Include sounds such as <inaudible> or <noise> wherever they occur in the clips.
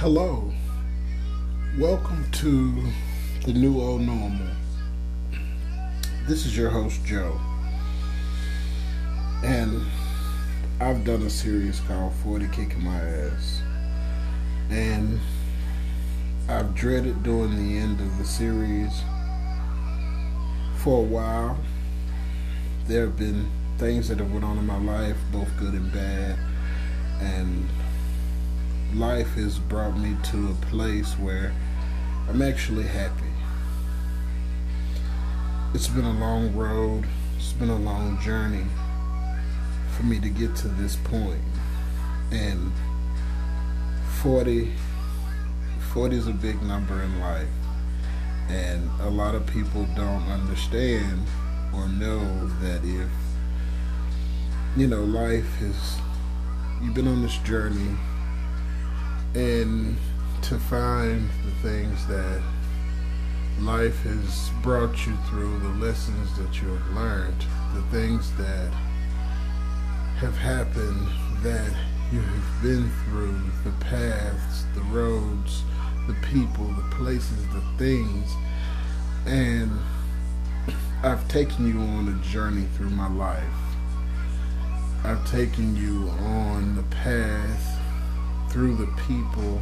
Hello. Welcome to the new old normal. This is your host, Joe. And I've done a series called 40 Kicking My Ass. And I've dreaded doing the end of the series for a while. There have been things that have went on in my life, both good and bad. And life has brought me to a place where I'm actually happy. It's been a long road, it's been a long journey for me to get to this point. And 40, 40 is a big number in life. And a lot of people don't understand or know that if, you know, life is, you've been on this journey and to find the things that life has brought you through, the lessons that you have learned, the things that have happened that you have been through, the paths, the roads, the people, the places, the things, and I've taken you on a journey through my life. I've taken you on the path through the people,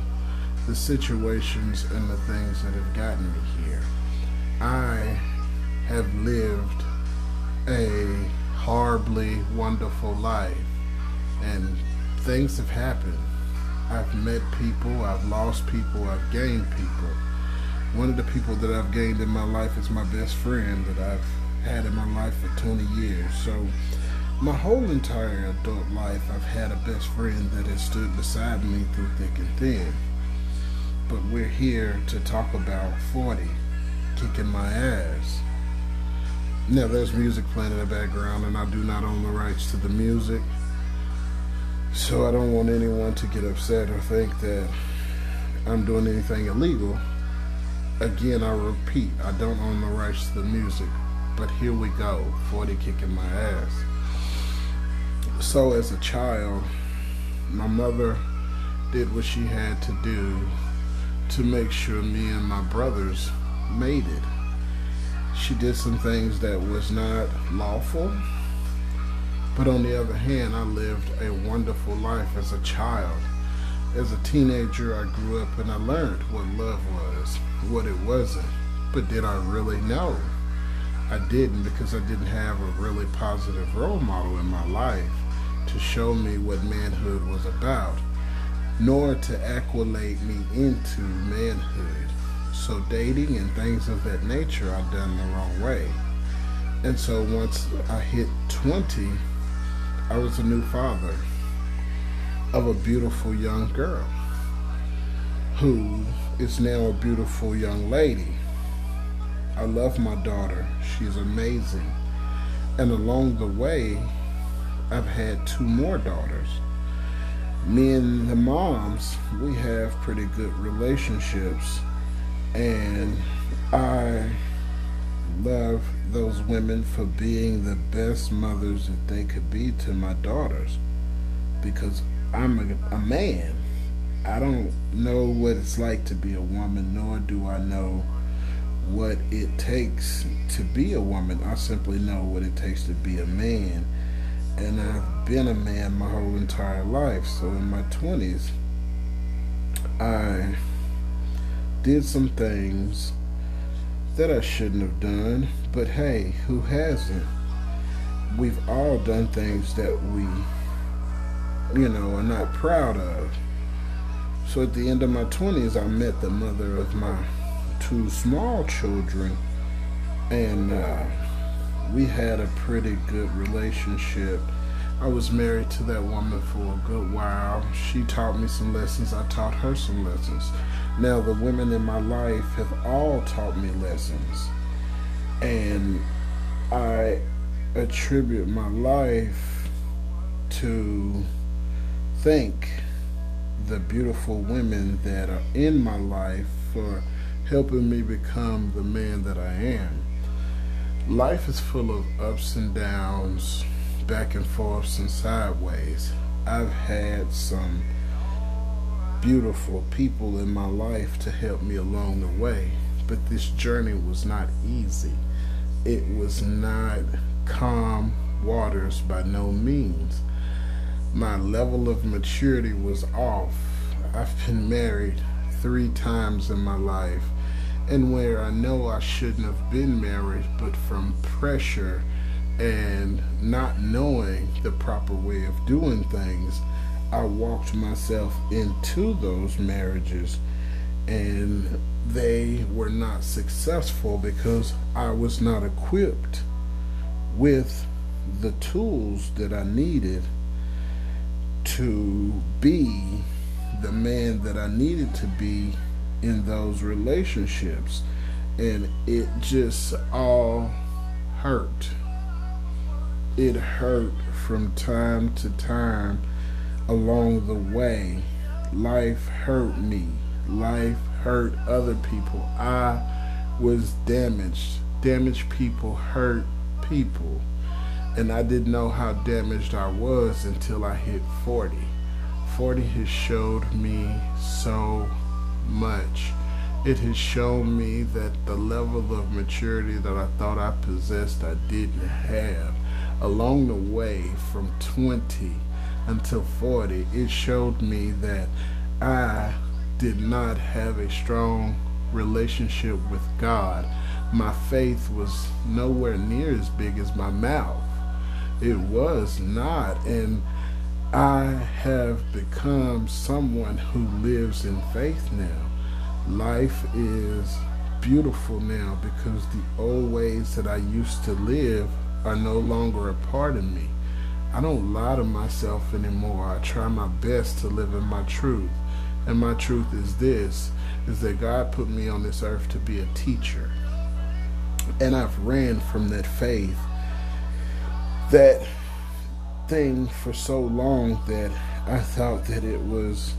the situations, and the things that have gotten me here. I have lived a horribly wonderful life, and things have happened. I've met people, I've lost people, I've gained people. One of the people that I've gained in my life is my best friend that I've had in my life for 20 years. So my whole entire adult life, I've had a best friend that has stood beside me through thick and thin. But we're here to talk about 40, kicking my ass. Now, there's music playing in the background, and I do not own the rights to the music. So I don't want anyone to get upset or think that I'm doing anything illegal. Again, I repeat, I don't own the rights to the music. But here we go 40 kicking my ass so as a child, my mother did what she had to do to make sure me and my brothers made it. She did some things that was not lawful, but on the other hand, I lived a wonderful life as a child. As a teenager, I grew up and I learned what love was, what it wasn't. But did I really know? I didn't because I didn't have a really positive role model in my life to show me what manhood was about, nor to accolade me into manhood. So dating and things of that nature I done the wrong way. And so once I hit 20, I was a new father of a beautiful young girl who is now a beautiful young lady. I love my daughter. She's amazing. And along the way, I've had two more daughters. Me and the moms, we have pretty good relationships, and I love those women for being the best mothers that they could be to my daughters because I'm a, a man. I don't know what it's like to be a woman, nor do I know what it takes to be a woman. I simply know what it takes to be a man and I've been a man my whole entire life. So in my 20s, I did some things that I shouldn't have done, but hey, who hasn't? We've all done things that we, you know, are not proud of. So at the end of my 20s, I met the mother of my two small children, and uh, we had a pretty good relationship. I was married to that woman for a good while. She taught me some lessons. I taught her some lessons. Now, the women in my life have all taught me lessons. And I attribute my life to thank the beautiful women that are in my life for helping me become the man that I am life is full of ups and downs, back and forths and sideways. I've had some beautiful people in my life to help me along the way. But this journey was not easy. It was not calm waters by no means. My level of maturity was off. I've been married three times in my life, and where I know I shouldn't have been married, but from pressure and not knowing the proper way of doing things, I walked myself into those marriages and they were not successful because I was not equipped with the tools that I needed to be the man that I needed to be in those relationships. And it just all hurt. It hurt from time to time along the way. Life hurt me. Life hurt other people. I was damaged. Damaged people hurt people. And I didn't know how damaged I was until I hit 40. 40 has showed me so much. It has shown me that the level of maturity that I thought I possessed, I didn't have. Along the way from 20 until 40, it showed me that I did not have a strong relationship with God. My faith was nowhere near as big as my mouth. It was not. And I have become someone who lives in faith now. Life is beautiful now because the old ways that I used to live are no longer a part of me. I don't lie to myself anymore. I try my best to live in my truth. And my truth is this is that God put me on this earth to be a teacher. And I've ran from that faith that thing for so long that I thought that it was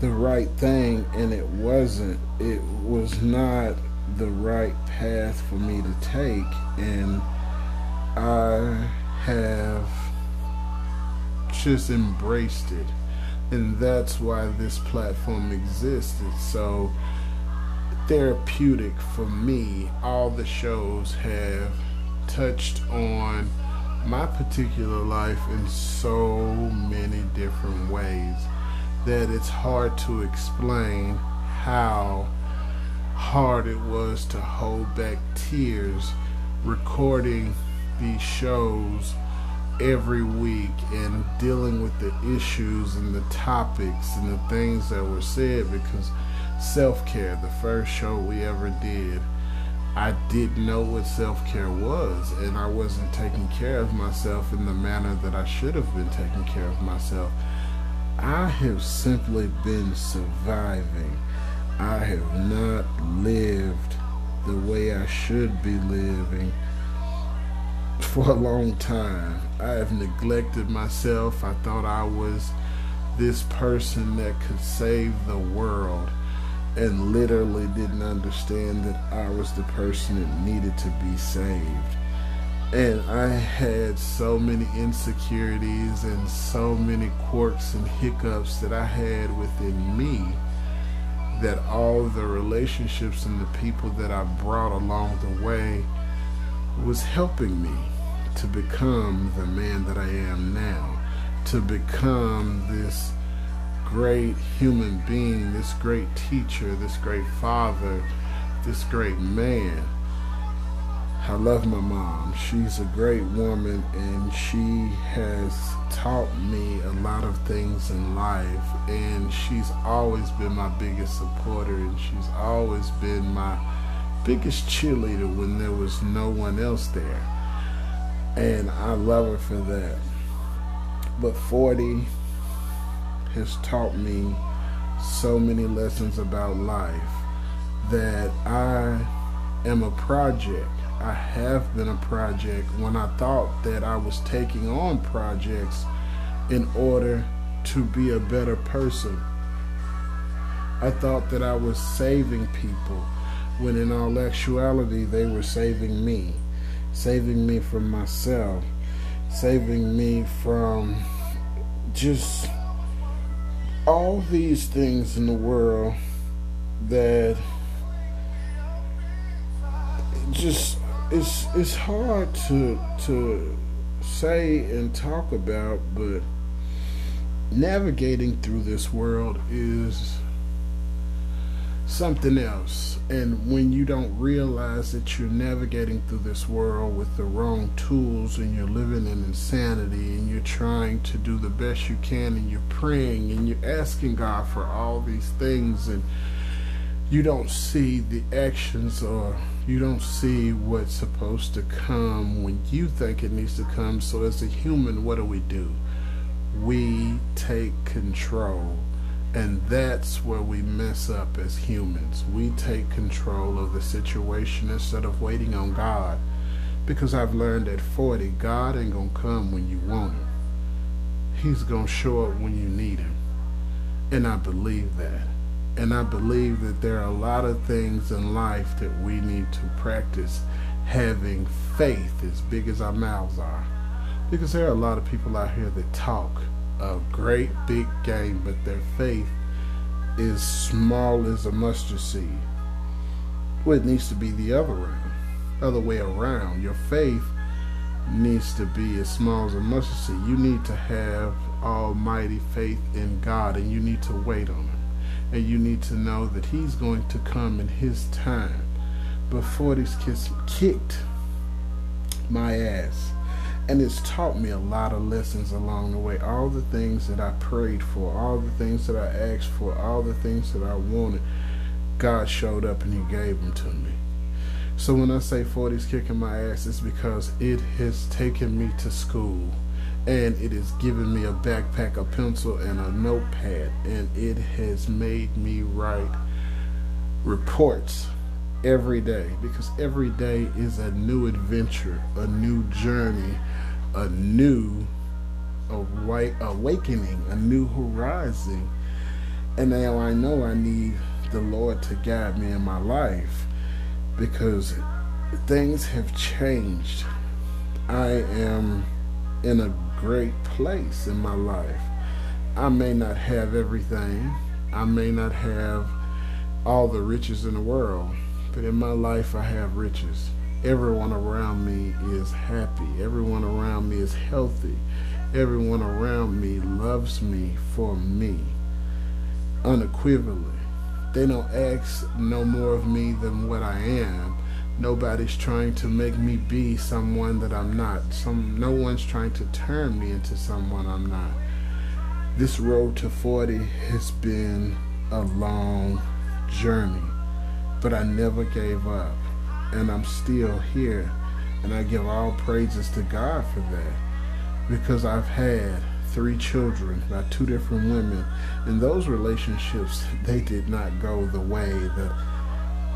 the right thing and it wasn't. It was not the right path for me to take and I have just embraced it. And that's why this platform exists. It's so therapeutic for me. All the shows have touched on my particular life in so many different ways that it's hard to explain how hard it was to hold back tears recording these shows every week and dealing with the issues and the topics and the things that were said because self care, the first show we ever did, I didn't know what self care was, and I wasn't taking care of myself in the manner that I should have been taking care of myself. I have simply been surviving. I have not lived the way I should be living for a long time. I have neglected myself. I thought I was this person that could save the world and literally didn't understand that I was the person that needed to be saved. And I had so many insecurities and so many quirks and hiccups that I had within me that all the relationships and the people that I brought along the way was helping me to become the man that I am now, to become this great human being, this great teacher, this great father, this great man. I love my mom. She's a great woman and she has taught me a lot of things in life and she's always been my biggest supporter and she's always been my biggest cheerleader when there was no one else there. And I love her for that. But 40 has taught me so many lessons about life that I am a project. I have been a project when I thought that I was taking on projects in order to be a better person. I thought that I was saving people when in all actuality they were saving me saving me from myself, saving me from just all these things in the world that just it's it's hard to to say and talk about, but navigating through this world is something else. And when you don't realize that you're navigating through this world with the wrong tools and you're living in insanity and you're trying to do the best you can and you're praying and you're asking God for all these things and you don't see the actions or you don't see what's supposed to come when you think it needs to come. So as a human, what do we do? We take control and that's where we mess up as humans. We take control of the situation instead of waiting on God. Because I've learned at 40, God ain't going to come when you want him. He's going to show up when you need him. And I believe that. And I believe that there are a lot of things in life that we need to practice having faith as big as our mouths are. Because there are a lot of people out here that talk a great big game, but their faith is small as a mustard seed. Well, it needs to be the other way, other way around. Your faith needs to be as small as a mustard seed. You need to have almighty faith in God, and you need to wait on Him, and you need to know that He's going to come in His time. Before these kids kicked my ass and it's taught me a lot of lessons along the way. All the things that I prayed for, all the things that I asked for, all the things that I wanted, God showed up and He gave them to me. So when I say 40's kicking my ass, it's because it has taken me to school and it has given me a backpack, a pencil, and a notepad, and it has made me write reports every day because every day is a new adventure, a new journey, a new awakening, a new horizon. And now I know I need the Lord to guide me in my life because things have changed. I am in a great place in my life. I may not have everything, I may not have all the riches in the world, but in my life I have riches everyone around me is happy. Everyone around me is healthy. Everyone around me loves me for me unequivocally. They don't ask no more of me than what I am. Nobody's trying to make me be someone that I'm not. Some no one's trying to turn me into someone I'm not. This road to 40 has been a long journey, but I never gave up and I'm still here. And I give all praises to God for that because I've had three children by two different women and those relationships <laughs> they did not go the way that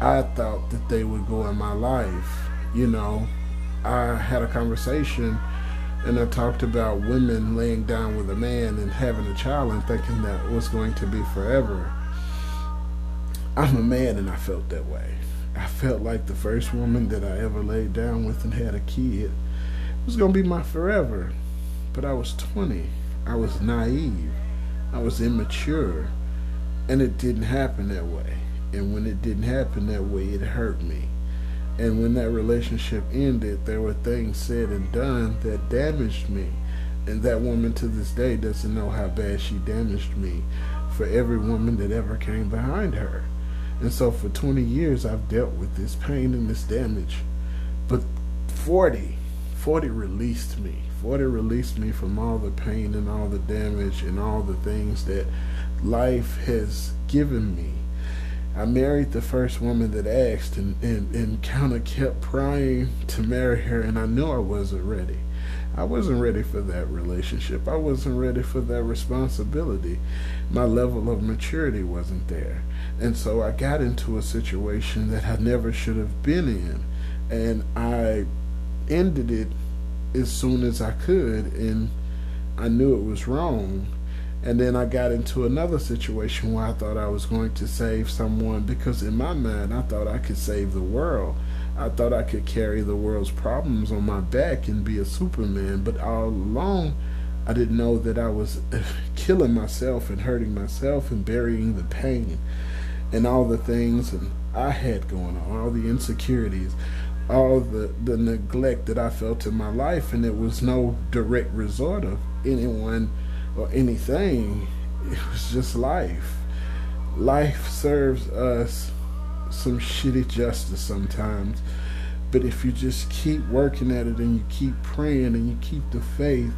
I thought that they would go in my life. You know, I had a conversation and I talked about women laying down with a man and having a child and thinking that was going to be forever. I'm a man and I felt that way. I felt like the first woman that I ever laid down with and had a kid was going to be my forever. But I was 20. I was naive. I was immature. And it didn't happen that way. And when it didn't happen that way, it hurt me. And when that relationship ended, there were things said and done that damaged me. And that woman to this day doesn't know how bad she damaged me for every woman that ever came behind her. And so for 20 years, I've dealt with this pain and this damage. But 40, 40 released me. 40 released me from all the pain and all the damage and all the things that life has given me. I married the first woman that asked and, and, and kind of kept prying to marry her, and I knew I wasn't ready. I wasn't ready for that relationship. I wasn't ready for that responsibility. My level of maturity wasn't there. And so I got into a situation that I never should have been in. And I ended it as soon as I could. And I knew it was wrong. And then I got into another situation where I thought I was going to save someone because in my mind I thought I could save the world. I thought I could carry the world's problems on my back and be a superman, but all along I didn't know that I was <laughs> killing myself and hurting myself and burying the pain and all the things and I had going on, all the insecurities, all the, the neglect that I felt in my life, and it was no direct result of anyone or anything. It was just life. Life serves us some shitty justice sometimes. But if you just keep working at it and you keep praying and you keep the faith,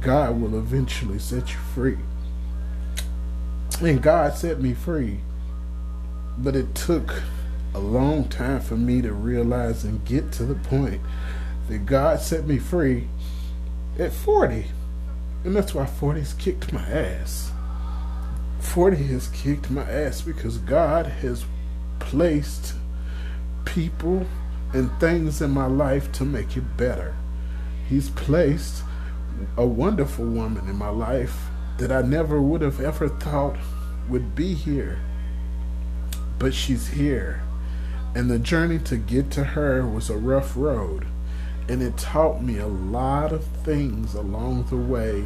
God will eventually set you free. And God set me free. But it took a long time for me to realize and get to the point that God set me free at 40. And that's why 40's kicked my ass. 40 has kicked my ass because God has placed people and things in my life to make it better. He's placed a wonderful woman in my life that I never would have ever thought would be here. But she's here. And the journey to get to her was a rough road. And it taught me a lot of things along the way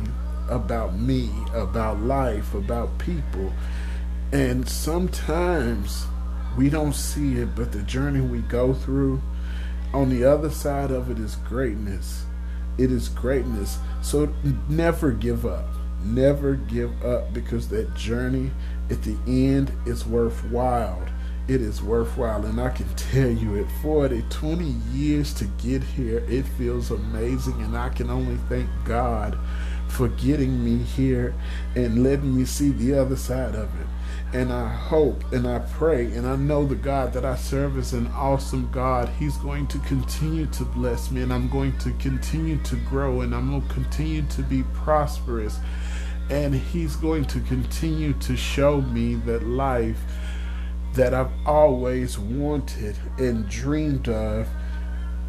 about me, about life, about people. And sometimes we don't see it, but the journey we go through, on the other side of it is greatness. It is greatness. So never give up. Never give up because that journey at the end is worthwhile it is worthwhile. And I can tell you, at 40, 20 years to get here, it feels amazing. And I can only thank God for getting me here and letting me see the other side of it. And I hope and I pray and I know the God that I serve is an awesome God. He's going to continue to bless me and I'm going to continue to grow and I'm going to continue to be prosperous. And He's going to continue to show me that life that I've always wanted and dreamed of,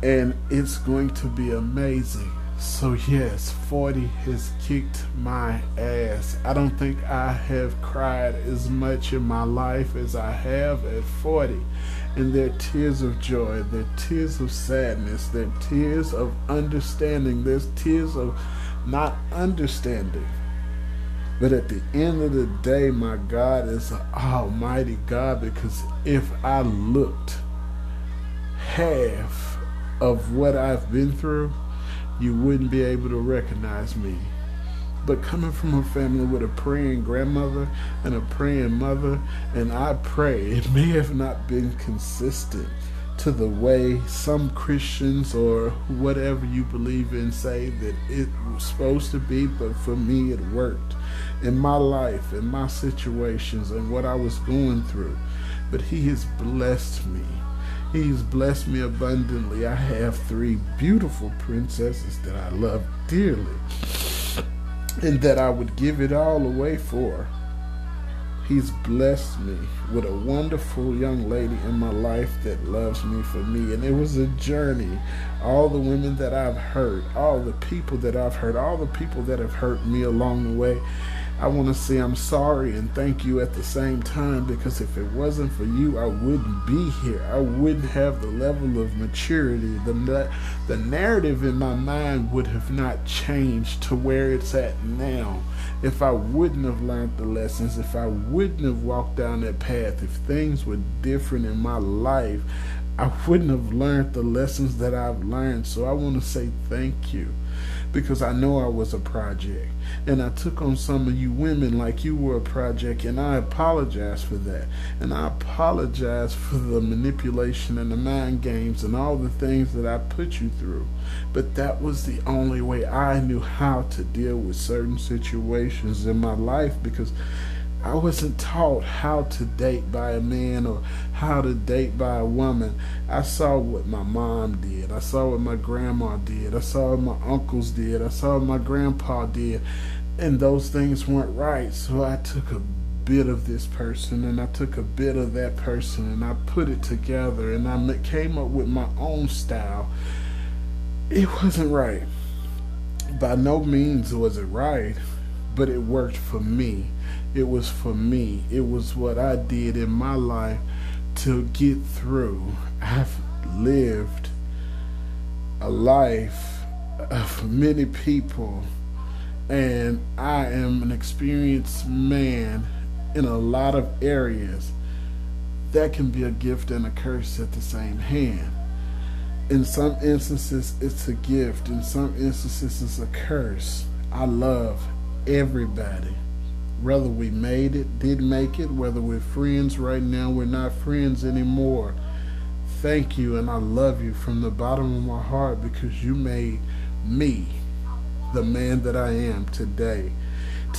and it's going to be amazing. So, yes, 40 has kicked my ass. I don't think I have cried as much in my life as I have at 40. And they're tears of joy, they're tears of sadness, they're tears of understanding, there's tears of not understanding. But at the end of the day, my God is an almighty God because if I looked half of what I've been through, you wouldn't be able to recognize me. But coming from a family with a praying grandmother and a praying mother, and I pray, it <laughs> may have not been consistent to the way some Christians or whatever you believe in say that it was supposed to be, but for me it worked in my life, in my situations, and what I was going through. But He has blessed me. He's blessed me abundantly. I have three beautiful princesses that I love dearly and that I would give it all away for. He's blessed me with a wonderful young lady in my life that loves me for me. And it was a journey. All the women that I've hurt, all the people that I've hurt, all the people that have hurt me along the way. I want to say I'm sorry and thank you at the same time because if it wasn't for you, I wouldn't be here. I wouldn't have the level of maturity. The, the narrative in my mind would have not changed to where it's at now if I wouldn't have learned the lessons, if I wouldn't have walked down that path, if things were different in my life, I wouldn't have learned the lessons that I've learned. So I want to say thank you because I know I was a project. And I took on some of you women like you were a project, and I apologize for that. And I apologize for the manipulation and the mind games and all the things that I put you through. But that was the only way I knew how to deal with certain situations in my life because I wasn't taught how to date by a man or how to date by a woman. I saw what my mom did. I saw what my grandma did. I saw what my uncles did. I saw what my grandpa did. And those things weren't right. So I took a bit of this person and I took a bit of that person and I put it together and I came up with my own style. It wasn't right. By no means was it right, but it worked for me it was for me. It was what I did in my life to get through. I've lived a life of many people And I am an experienced man in a lot of areas. That can be a gift and a curse at the same hand. In some instances, it's a gift. In some instances, it's a curse. I love everybody. Whether we made it, did make it, whether we're friends right now, we're not friends anymore. Thank you, and I love you from the bottom of my heart because you made me the man that I am today.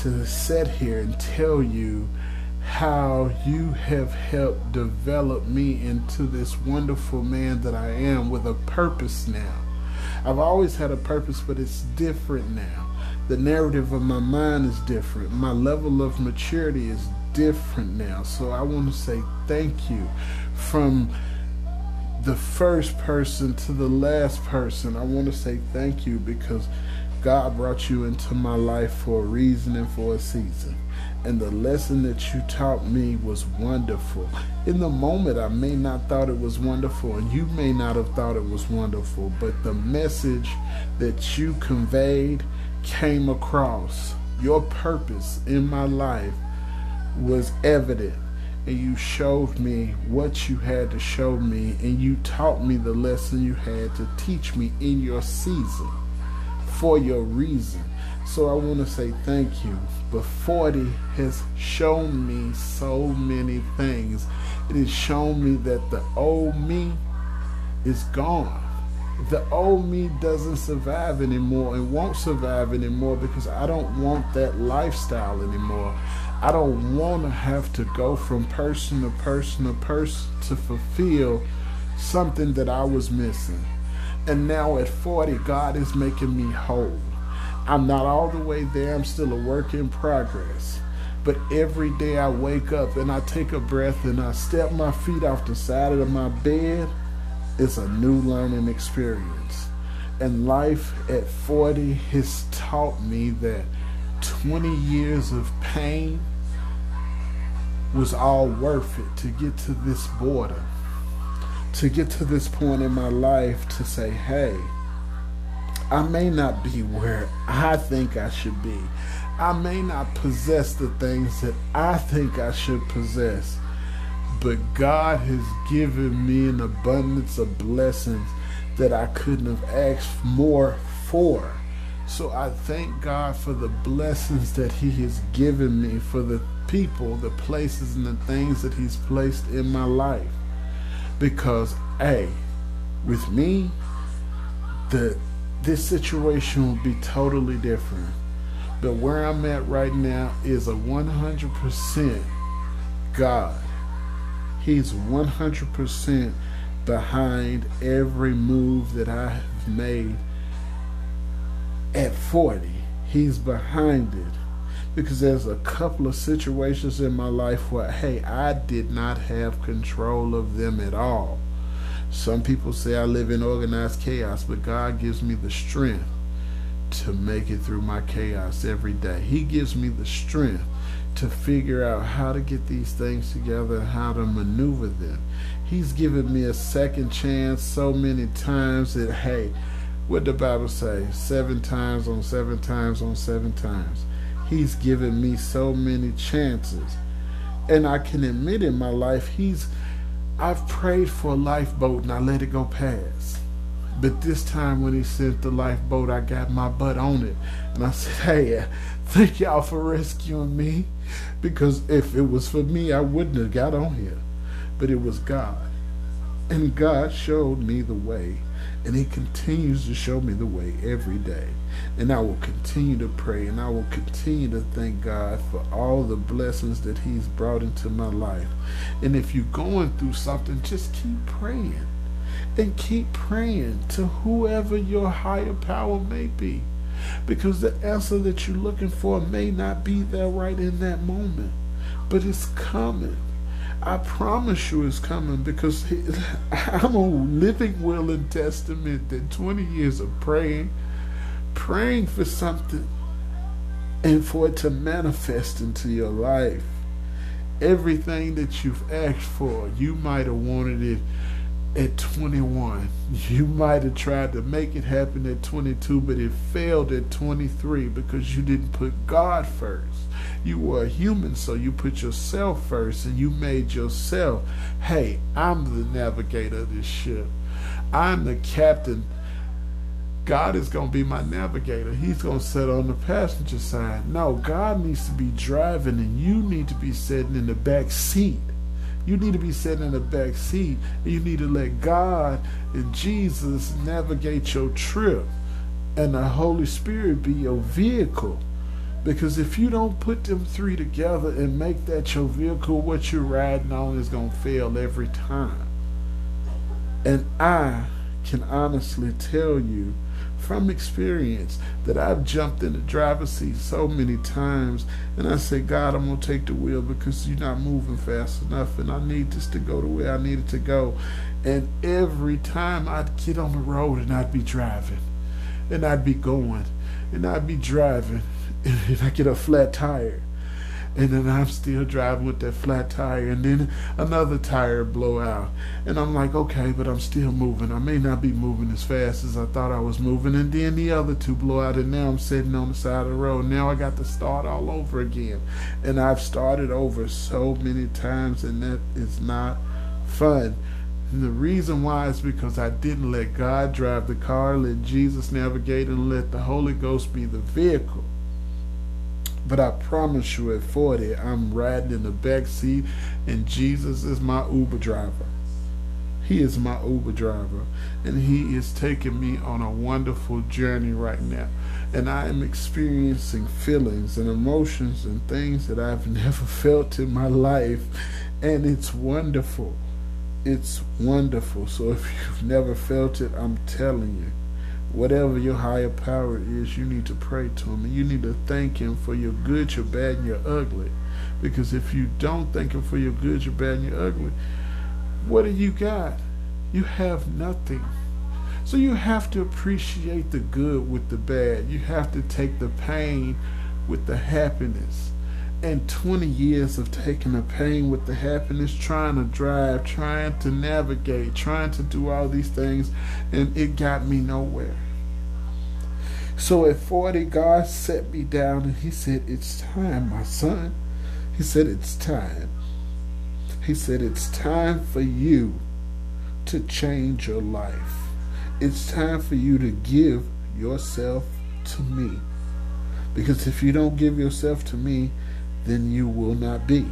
To sit here and tell you how you have helped develop me into this wonderful man that I am with a purpose now. I've always had a purpose, but it's different now. The narrative of my mind is different. My level of maturity is different now. So I want to say thank you from the first person to the last person. I want to say thank you because God brought you into my life for a reason and for a season and the lesson that you taught me was wonderful. In the moment, I may not thought it was wonderful, and you may not have thought it was wonderful, but the message that you conveyed came across. Your purpose in my life was evident, and you showed me what you had to show me, and you taught me the lesson you had to teach me in your season for your reason. So I want to say thank you. But 40 has shown me so many things. It has shown me that the old me is gone. The old me doesn't survive anymore and won't survive anymore because I don't want that lifestyle anymore. I don't want to have to go from person to person to person to fulfill something that I was missing. And now at 40, God is making me whole. I'm not all the way there. I'm still a work in progress. But every day I wake up and I take a breath and I step my feet off the side of my bed, it's a new learning experience. And life at 40 has taught me that 20 years of pain was all worth it to get to this border, to get to this point in my life to say, hey, I may not be where I think I should be. I may not possess the things that I think I should possess. But God has given me an abundance of blessings that I couldn't have asked more for. So I thank God for the blessings that He has given me, for the people, the places, and the things that He's placed in my life. Because, A, with me, the this situation will be totally different. But where I'm at right now is a 100% God. He's 100% behind every move that I have made at 40. He's behind it. Because there's a couple of situations in my life where, hey, I did not have control of them at all. Some people say I live in organized chaos, but God gives me the strength to make it through my chaos every day. He gives me the strength to figure out how to get these things together and how to maneuver them. He's given me a second chance so many times that, hey, what the Bible say? Seven times on seven times on seven times. He's given me so many chances. And I can admit in my life, He's I've prayed for a lifeboat and I let it go past. But this time when he sent the lifeboat, I got my butt on it. And I said, hey, thank y'all for rescuing me. Because if it was for me, I wouldn't have got on here. But it was God. And God showed me the way. And he continues to show me the way every day. And I will continue to pray and I will continue to thank God for all the blessings that He's brought into my life. And if you're going through something, just keep praying. And keep praying to whoever your higher power may be. Because the answer that you're looking for may not be there right in that moment. But it's coming. I promise you it's coming because <laughs> I'm a living will and testament that 20 years of praying praying for something and for it to manifest into your life. Everything that you've asked for, you might have wanted it at 21. You might have tried to make it happen at 22, but it failed at 23 because you didn't put God first. You were a human, so you put yourself first and you made yourself, hey, I'm the navigator of this ship. I'm the captain. God is going to be my navigator. He's going to sit on the passenger side. No, God needs to be driving and you need to be sitting in the back seat. You need to be sitting in the back seat and you need to let God and Jesus navigate your trip and the Holy Spirit be your vehicle. Because if you don't put them three together and make that your vehicle, what you're riding on is going to fail every time. And I can honestly tell you from experience that I've jumped in the driver's seat so many times and I say, God, I'm going to take the wheel because you're not moving fast enough and I need this to go the way I need it to go. And every time I'd get on the road and I'd be driving and I'd be going and I'd be driving <laughs> and I'd get a flat tire and then I'm still driving with that flat tire, and then another tire blow out, and I'm like, okay, but I'm still moving. I may not be moving as fast as I thought I was moving, and then the other two blow out, and now I'm sitting on the side of the road. Now I got to start all over again, and I've started over so many times, and that is not fun. And the reason why is because I didn't let God drive the car, let Jesus navigate, and let the Holy Ghost be the vehicle. But I promise you at 40, I'm riding in the back seat and Jesus is my Uber driver. He is my Uber driver and he is taking me on a wonderful journey right now. And I am experiencing feelings and emotions and things that I've <laughs> never felt in my life. And it's wonderful. It's wonderful. So if you've never felt it, I'm telling you whatever your higher power is, you need to pray to him and you need to thank him for your good, your bad, and your ugly. Because if you don't thank him for your good, your bad, and your ugly, what do you got? You have nothing. So you have to appreciate the good with the bad. You have to take the pain with the happiness. And 20 years of taking the pain with the happiness, trying to drive, trying to navigate, trying to do all these things, and it got me nowhere. So at 40, God set me down and He said, It's time, my son. He said, It's time. He said, It's time for you to change your life. It's time for you to give yourself to me. Because if you don't give yourself to me, then you will not be.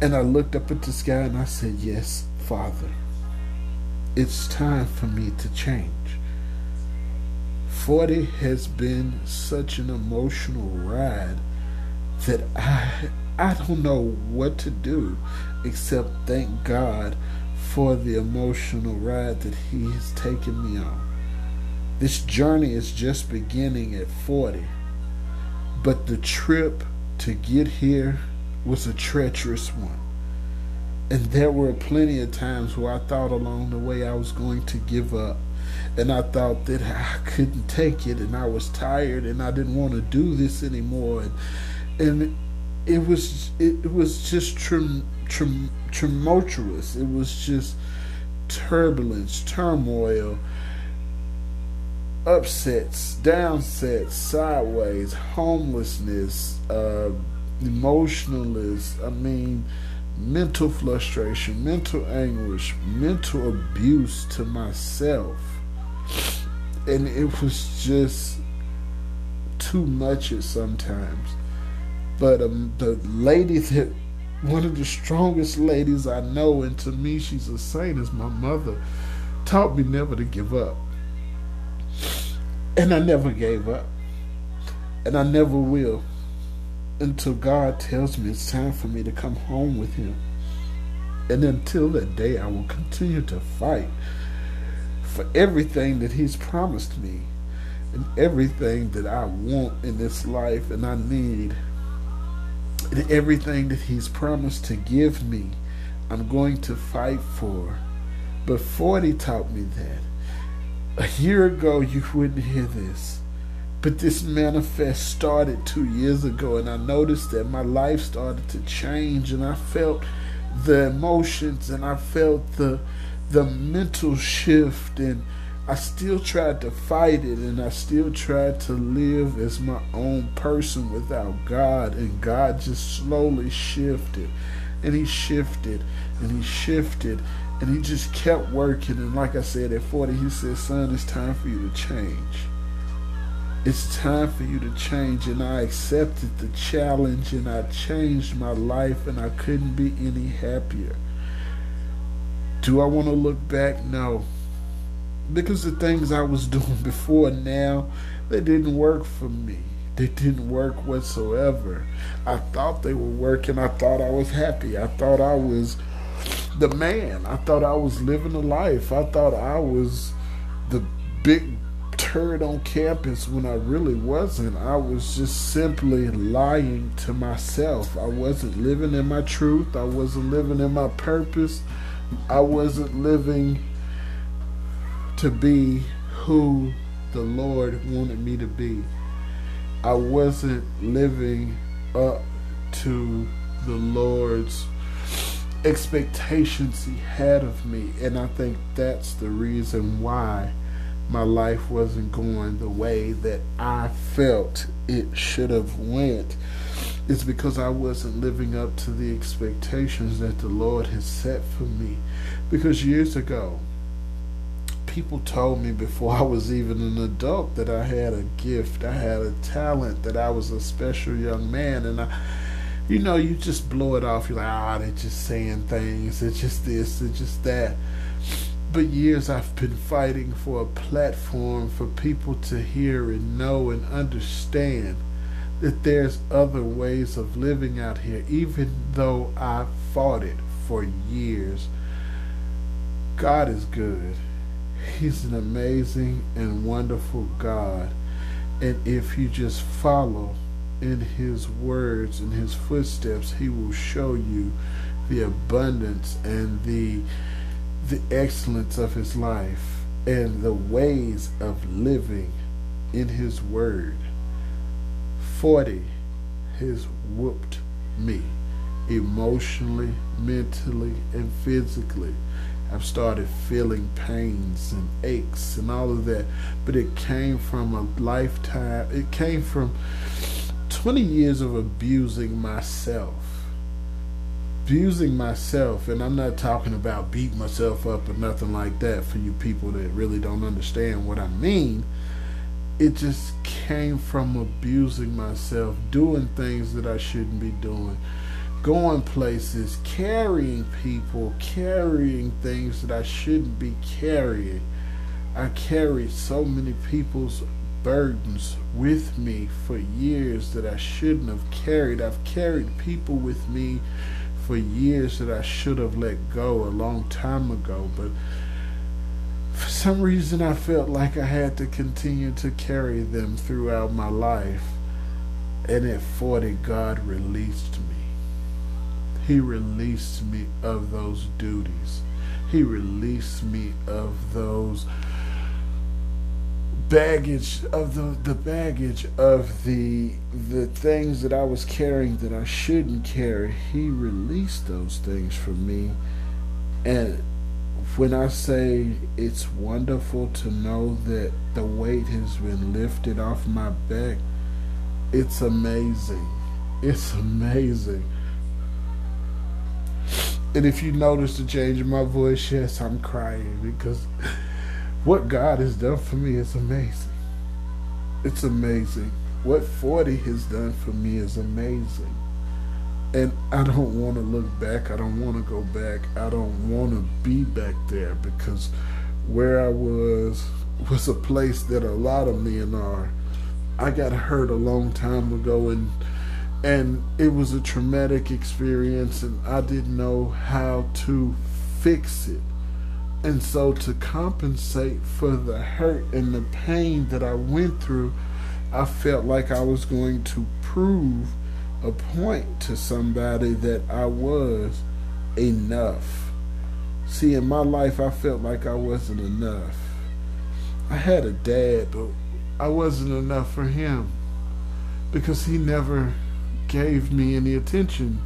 And I looked up at the sky and I said, Yes, Father, it's time for me to change. 40 has been such an emotional ride that I I don't know what to do except thank God for the emotional ride that he has taken me on. This journey is just beginning at 40, but the trip to get here was a treacherous one. And there were plenty of times where I thought along the way I was going to give up and I thought that I couldn't take it and I was tired and I didn't want to do this anymore. And and it was it, was just trem, trem, tumultuous. It was just turbulence turmoil upsets downsets sideways homelessness uh, emotionalness I mean mental frustration mental anguish mental abuse to myself and it was just too much at sometimes. But um, the lady that one of the strongest ladies I know, and to me she's a saint, is my mother, taught me never to give up. And I never gave up. And I never will until God tells me it's time for me to come home with Him. And until that day, I will continue to fight for everything that He's promised me and everything that I want in this life and I need and everything that He's promised to give me, I'm going to fight for. But 40 taught me that. A year ago, you wouldn't hear this. But this manifest started two years ago, and I noticed that my life started to change, and I felt the emotions and I felt the the mental shift and I still tried to fight it and I still tried to live as my own person without God and God just slowly shifted and he shifted and he shifted and he just kept working and like I said at 40 he said son it's time for you to change. It's time for you to change and I accepted the challenge and I changed my life and I couldn't be any happier do I want to look back no because the things I was <laughs> doing before now, they didn't work for me. They didn't work whatsoever. I thought they were working. I thought I was happy. I thought I was the man. I thought I was living a life. I thought I was the big turd on campus when I really wasn't. I was just simply lying to myself. I wasn't living in my truth. I wasn't living in my purpose. I wasn't living to be who the Lord wanted me to be. I wasn't living up to the Lord's expectations he had of me. And I think that's the reason why my life wasn't going the way that I felt it should have went. It's because I wasn't living up to the expectations that the Lord has set for me. Because years ago, people told me before <laughs> I was even an adult that I had a gift, I had a talent, that I was a special young man, and I, you know, you just blow it off. You're like, ah, oh, they're just saying things. It's just this. It's just that. But years I've been fighting for a platform for people to hear and know and understand that there's other ways of living out here, even though I fought it for years. God is good. He's an amazing and wonderful God. And if you just follow in His words and His footsteps, He will show you the abundance and the the excellence of His life and the ways of living in His Word. 40 has whooped me emotionally, mentally, and physically. I've started feeling pains and aches and all of that. But it came from a lifetime, it came from 20 years of abusing myself. Abusing myself, and I'm not talking about beating myself up or nothing like that for you people that really don't understand what I mean. It just came from abusing myself, doing things that I shouldn't be doing going places, carrying people, carrying things that I shouldn't be carrying. I carried so many people's burdens with me for years that I shouldn't have carried. I've carried people with me for years that I should have let go a long time ago, but for some reason I felt like I had to continue to carry them throughout my life. And at 40, God released me. He released me of those duties. He released me of those baggage of the the baggage of the the things that I was carrying that I shouldn't carry. He released those things from me. And when I say it's wonderful to know that the weight has been lifted off my back, it's amazing. It's amazing. And if you notice the change in my voice, yes, I'm crying because <laughs> what God has done for me is amazing. It's amazing. What 40 has done for me is amazing. And I don't want to look back. I don't want to go back. I don't want to be back there because where I was <laughs> was a place that a lot of men are. I got hurt a long time ago and and it was a traumatic experience and I didn't know how to fix it. And so to compensate for the hurt and the pain that I went through, I felt like I was going to prove a point to somebody that I was enough. See, in my life, I felt like I wasn't enough. I had a dad, but I wasn't enough for him because he never gave me any attention.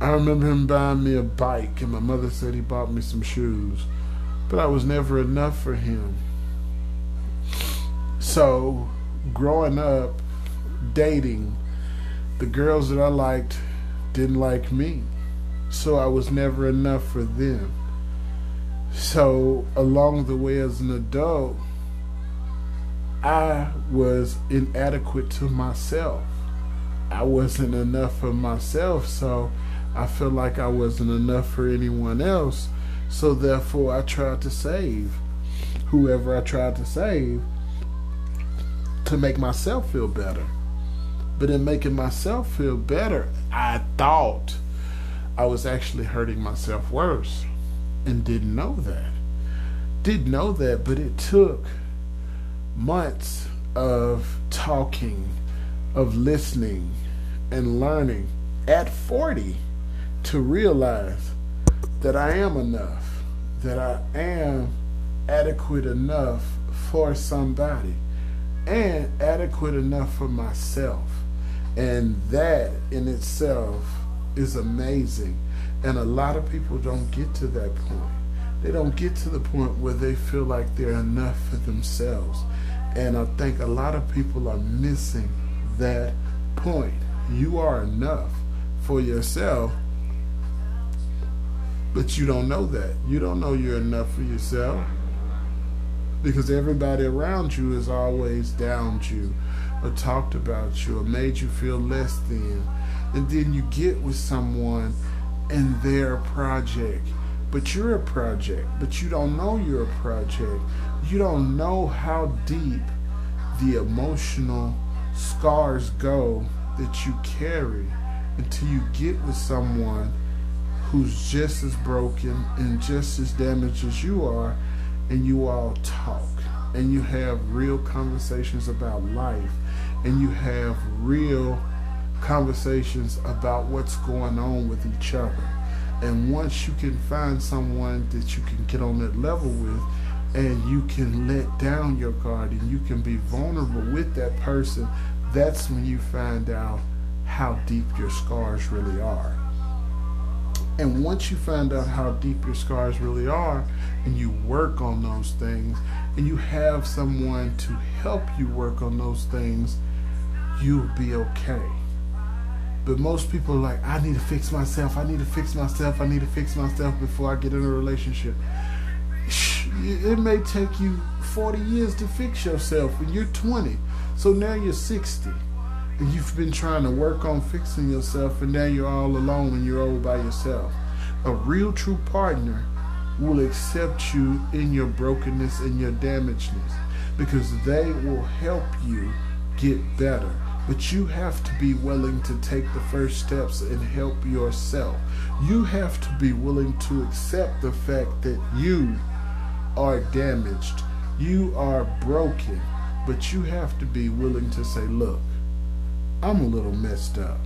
I remember him buying me a bike, and my mother said he bought me some shoes, but I was never enough for him. So, growing up, dating, the girls that I liked didn't like me. So I was never enough for them. So, along the way as an adult, I was inadequate to myself. I wasn't enough for myself, so I felt like I wasn't enough for anyone else. So, therefore, I tried to save whoever I tried to save to make myself feel better. But in making myself feel better, I thought I was actually hurting myself worse and didn't know that. Didn't know that, but it took months of talking, of listening, and learning at 40 to realize that I am enough, that I am adequate enough for somebody, and adequate enough for myself. And that in itself is amazing. And a lot of people don't get to that point. They don't get to the point where they feel like they're enough for themselves. And I think a lot of people are missing that point. You are enough for yourself, but you don't know that. You don't know you're enough for yourself because everybody around you has always downed you or talked about you or made you feel less than. And then you get with someone and they're a project, but you're a project, but you don't know you're a project. You don't know how deep the emotional scars go that you carry until you get with someone who's just as broken and just as damaged as you are, and you all talk and you have real conversations about life and you have real conversations about what's going on with each other. And once you can find someone that you can get on that level with, and you can let down your guard and you can be vulnerable with that person, that's when you find out how deep your scars really are. And once you find out how deep your scars really are, and you work on those things, and you have someone to help you work on those things, you'll be okay. But most people are like, I need to fix myself, I need to fix myself, I need to fix myself before I get in a relationship. It may take you 40 years to fix yourself when you're 20. So now you're 60. And you've been trying to work on fixing yourself, and now you're all alone and you're all by yourself. A real true partner will accept you in your brokenness and your damagedness because they will help you get better. But you have to be willing to take the first steps and help yourself. You have to be willing to accept the fact that you are damaged, you are broken, but you have to be willing to say, look, I'm a little messed up.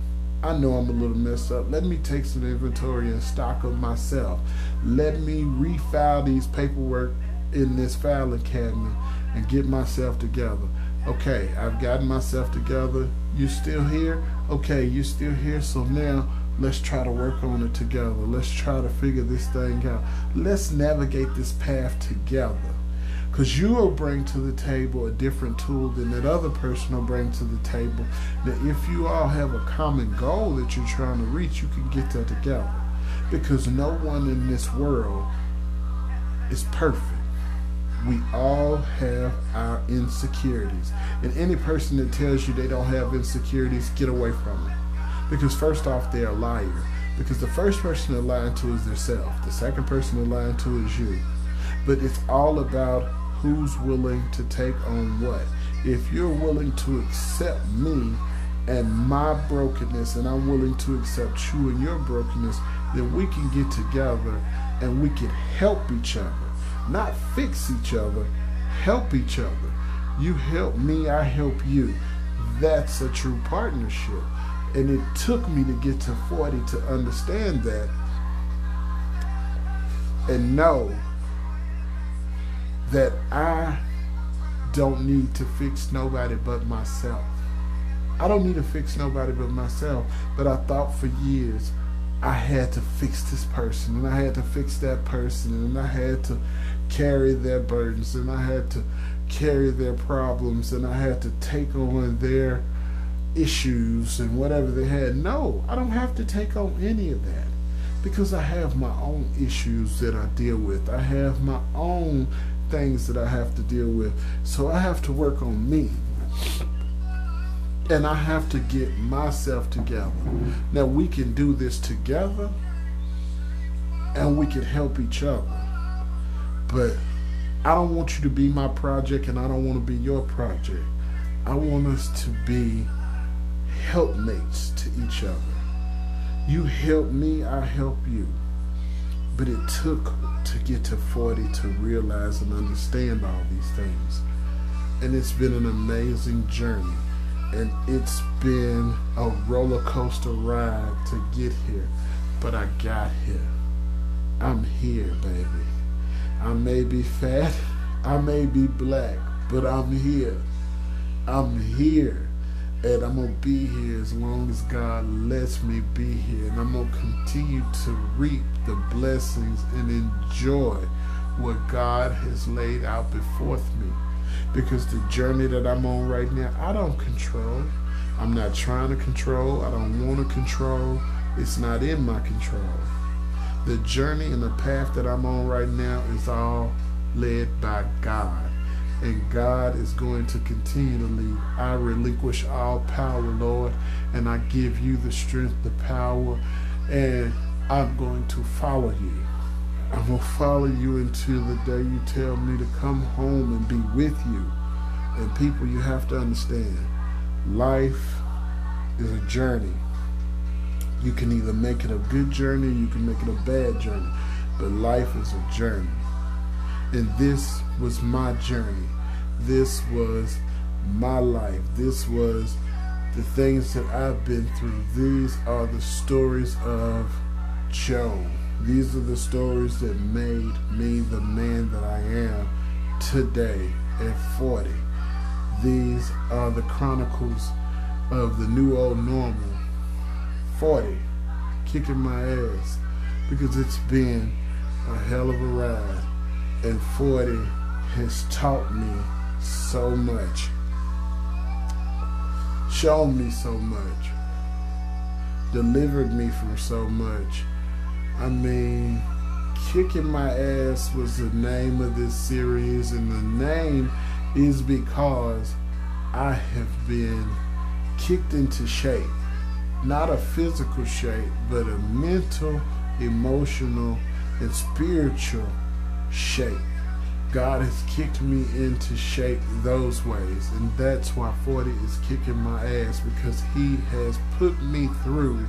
I know I'm a little messed up. Let me take some inventory and stock of myself. Let me refile these paperwork in this filing cabinet and get myself together. Okay, I've gotten myself together. You still here? Okay, you still here. So now let's try to work on it together. Let's try to figure this thing out. Let's navigate this path together. Because you will bring to the table a different tool than that other person will bring to the table. That if you all have a common goal that you're trying to reach, you can get that together. Because no one in this world is perfect. We all have our insecurities. And any person that tells you they don't have insecurities, get away from it. Because first off, they're a liar. Because the first person they're lying to is themselves. The second person they're lying to is you. But it's all about who's willing to take on what. If you're willing to accept me and my brokenness, and I'm willing to accept you and your brokenness, then we can get together and we can help each other. Not fix each other, help each other. You help me, I help you. That's a true partnership. And it took me to get to 40 to understand that and know that I don't need to fix nobody but myself. I don't need to fix nobody but myself. But I thought for years I had to fix this person and I had to fix that person and I had to carry their burdens and I had to carry their problems and I had to take on their issues and whatever they had. No, I don't have to take on any of that because I have my own issues that I deal with. I have my own things that I have to deal with. So I have to work on me. And I have to get myself together. Now we can do this together and we can help each other. But I don't want you to be my project and I don't want to be your project. I want us to be helpmates to each other. You help me, I help you. But it took to get to 40 to realize and understand all these things. And it's been an amazing journey. And it's been a roller coaster ride to get here. But I got here. I'm here, baby. I may be fat, I may be black, but I'm here. I'm here. And I'm going to be here as long as God lets me be here. And I'm going to continue to reap the blessings and enjoy what God has laid out before me. Because the journey that I'm on right now, I don't control. I'm not trying to control. I don't want to control. It's not in my control. The journey and the path that I'm on right now is all led by God and God is going to continue to lead. I relinquish all power, Lord, and I give you the strength, the power, and I'm going to follow you. Going to follow you until the day you tell me to come home and be with you. And people, you have to understand, life is a journey. You can either make it a good journey, you can make it a bad journey, but life is a journey. And this was my journey. This was my life. This was the things that I've been through. These are the stories of Joe. These are the stories that made me the man that I am today at 40. These are the chronicles of the new old normal. 40, kicking my ass because it's been a hell of a ride and 40 has taught me so much, shown me so much, delivered me from so much. I mean, Kicking My Ass was the name of this series, and the name is because I have been kicked into shape. Not a physical shape, but a mental, emotional, and spiritual shape. God has kicked me into shape those ways, and that's why 40 is kicking my ass because He has put me through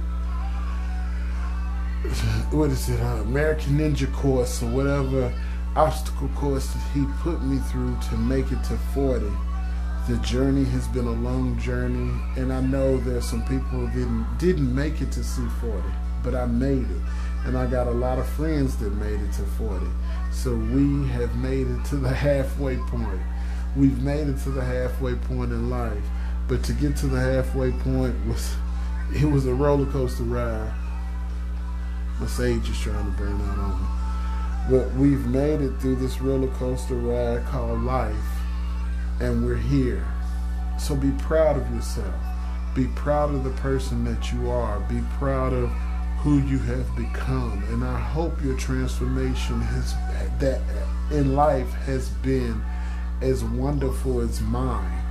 <sighs> what is it, uh, American Ninja course or whatever obstacle course that He put me through to make it to 40. The journey has been a long journey, and I know there's some people who didn't didn't make it to C40, but I made it, and I got a lot of friends that made it to 40. So we have made it to the <laughs> halfway point. We've made it to the halfway point in life. But to get to the halfway point was <laughs> it was a roller coaster ride. My sage is trying to burn out on me. But we've made it through this roller coaster ride called life. And we're here. So be proud of yourself. Be proud of the person that you are. Be proud of who you have become. And I hope your transformation has that in life has been as wonderful as mine.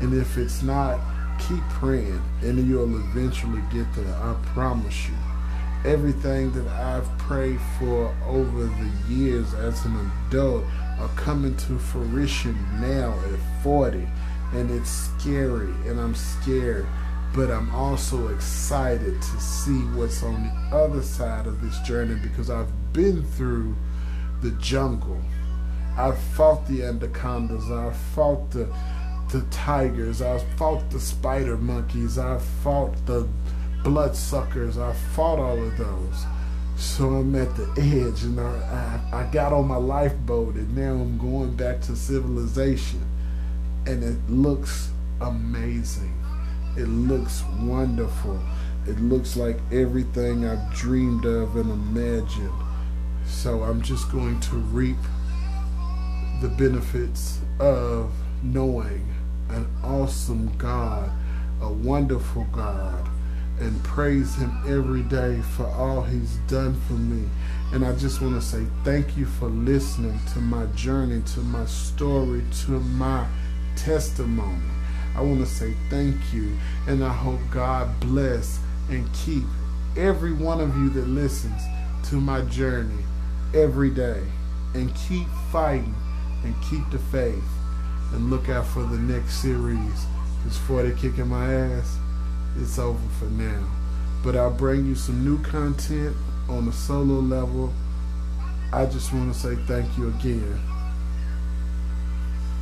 And if it's not, keep praying and you'll eventually get there. I promise you. Everything that I've prayed for over the years as an adult are coming to fruition now at 40. And it's scary and I'm scared but I'm also excited to see what's on the other side of this journey because I've been through the jungle. I've fought the anacondas, I've fought the the tigers, I've fought the spider monkeys, I've fought the bloodsuckers, I've fought all of those. So I'm at the edge and I, I, I got on my lifeboat and now I'm going back to civilization and it looks amazing. It looks wonderful. it looks like everything I've dreamed of and imagined. So I'm just going to reap the benefits of knowing an awesome God, a wonderful God, and praise Him every day for all He's done for me. And I just want to say thank you for listening to my journey, to my story, to my testimony. I want to say thank you, and I hope God bless and keep every one of you that listens to my journey every day. And keep fighting and keep the faith. And look out for the next series. Because 40 kicking my ass, it's over for now. But I'll bring you some new content on a solo level. I just want to say thank you again.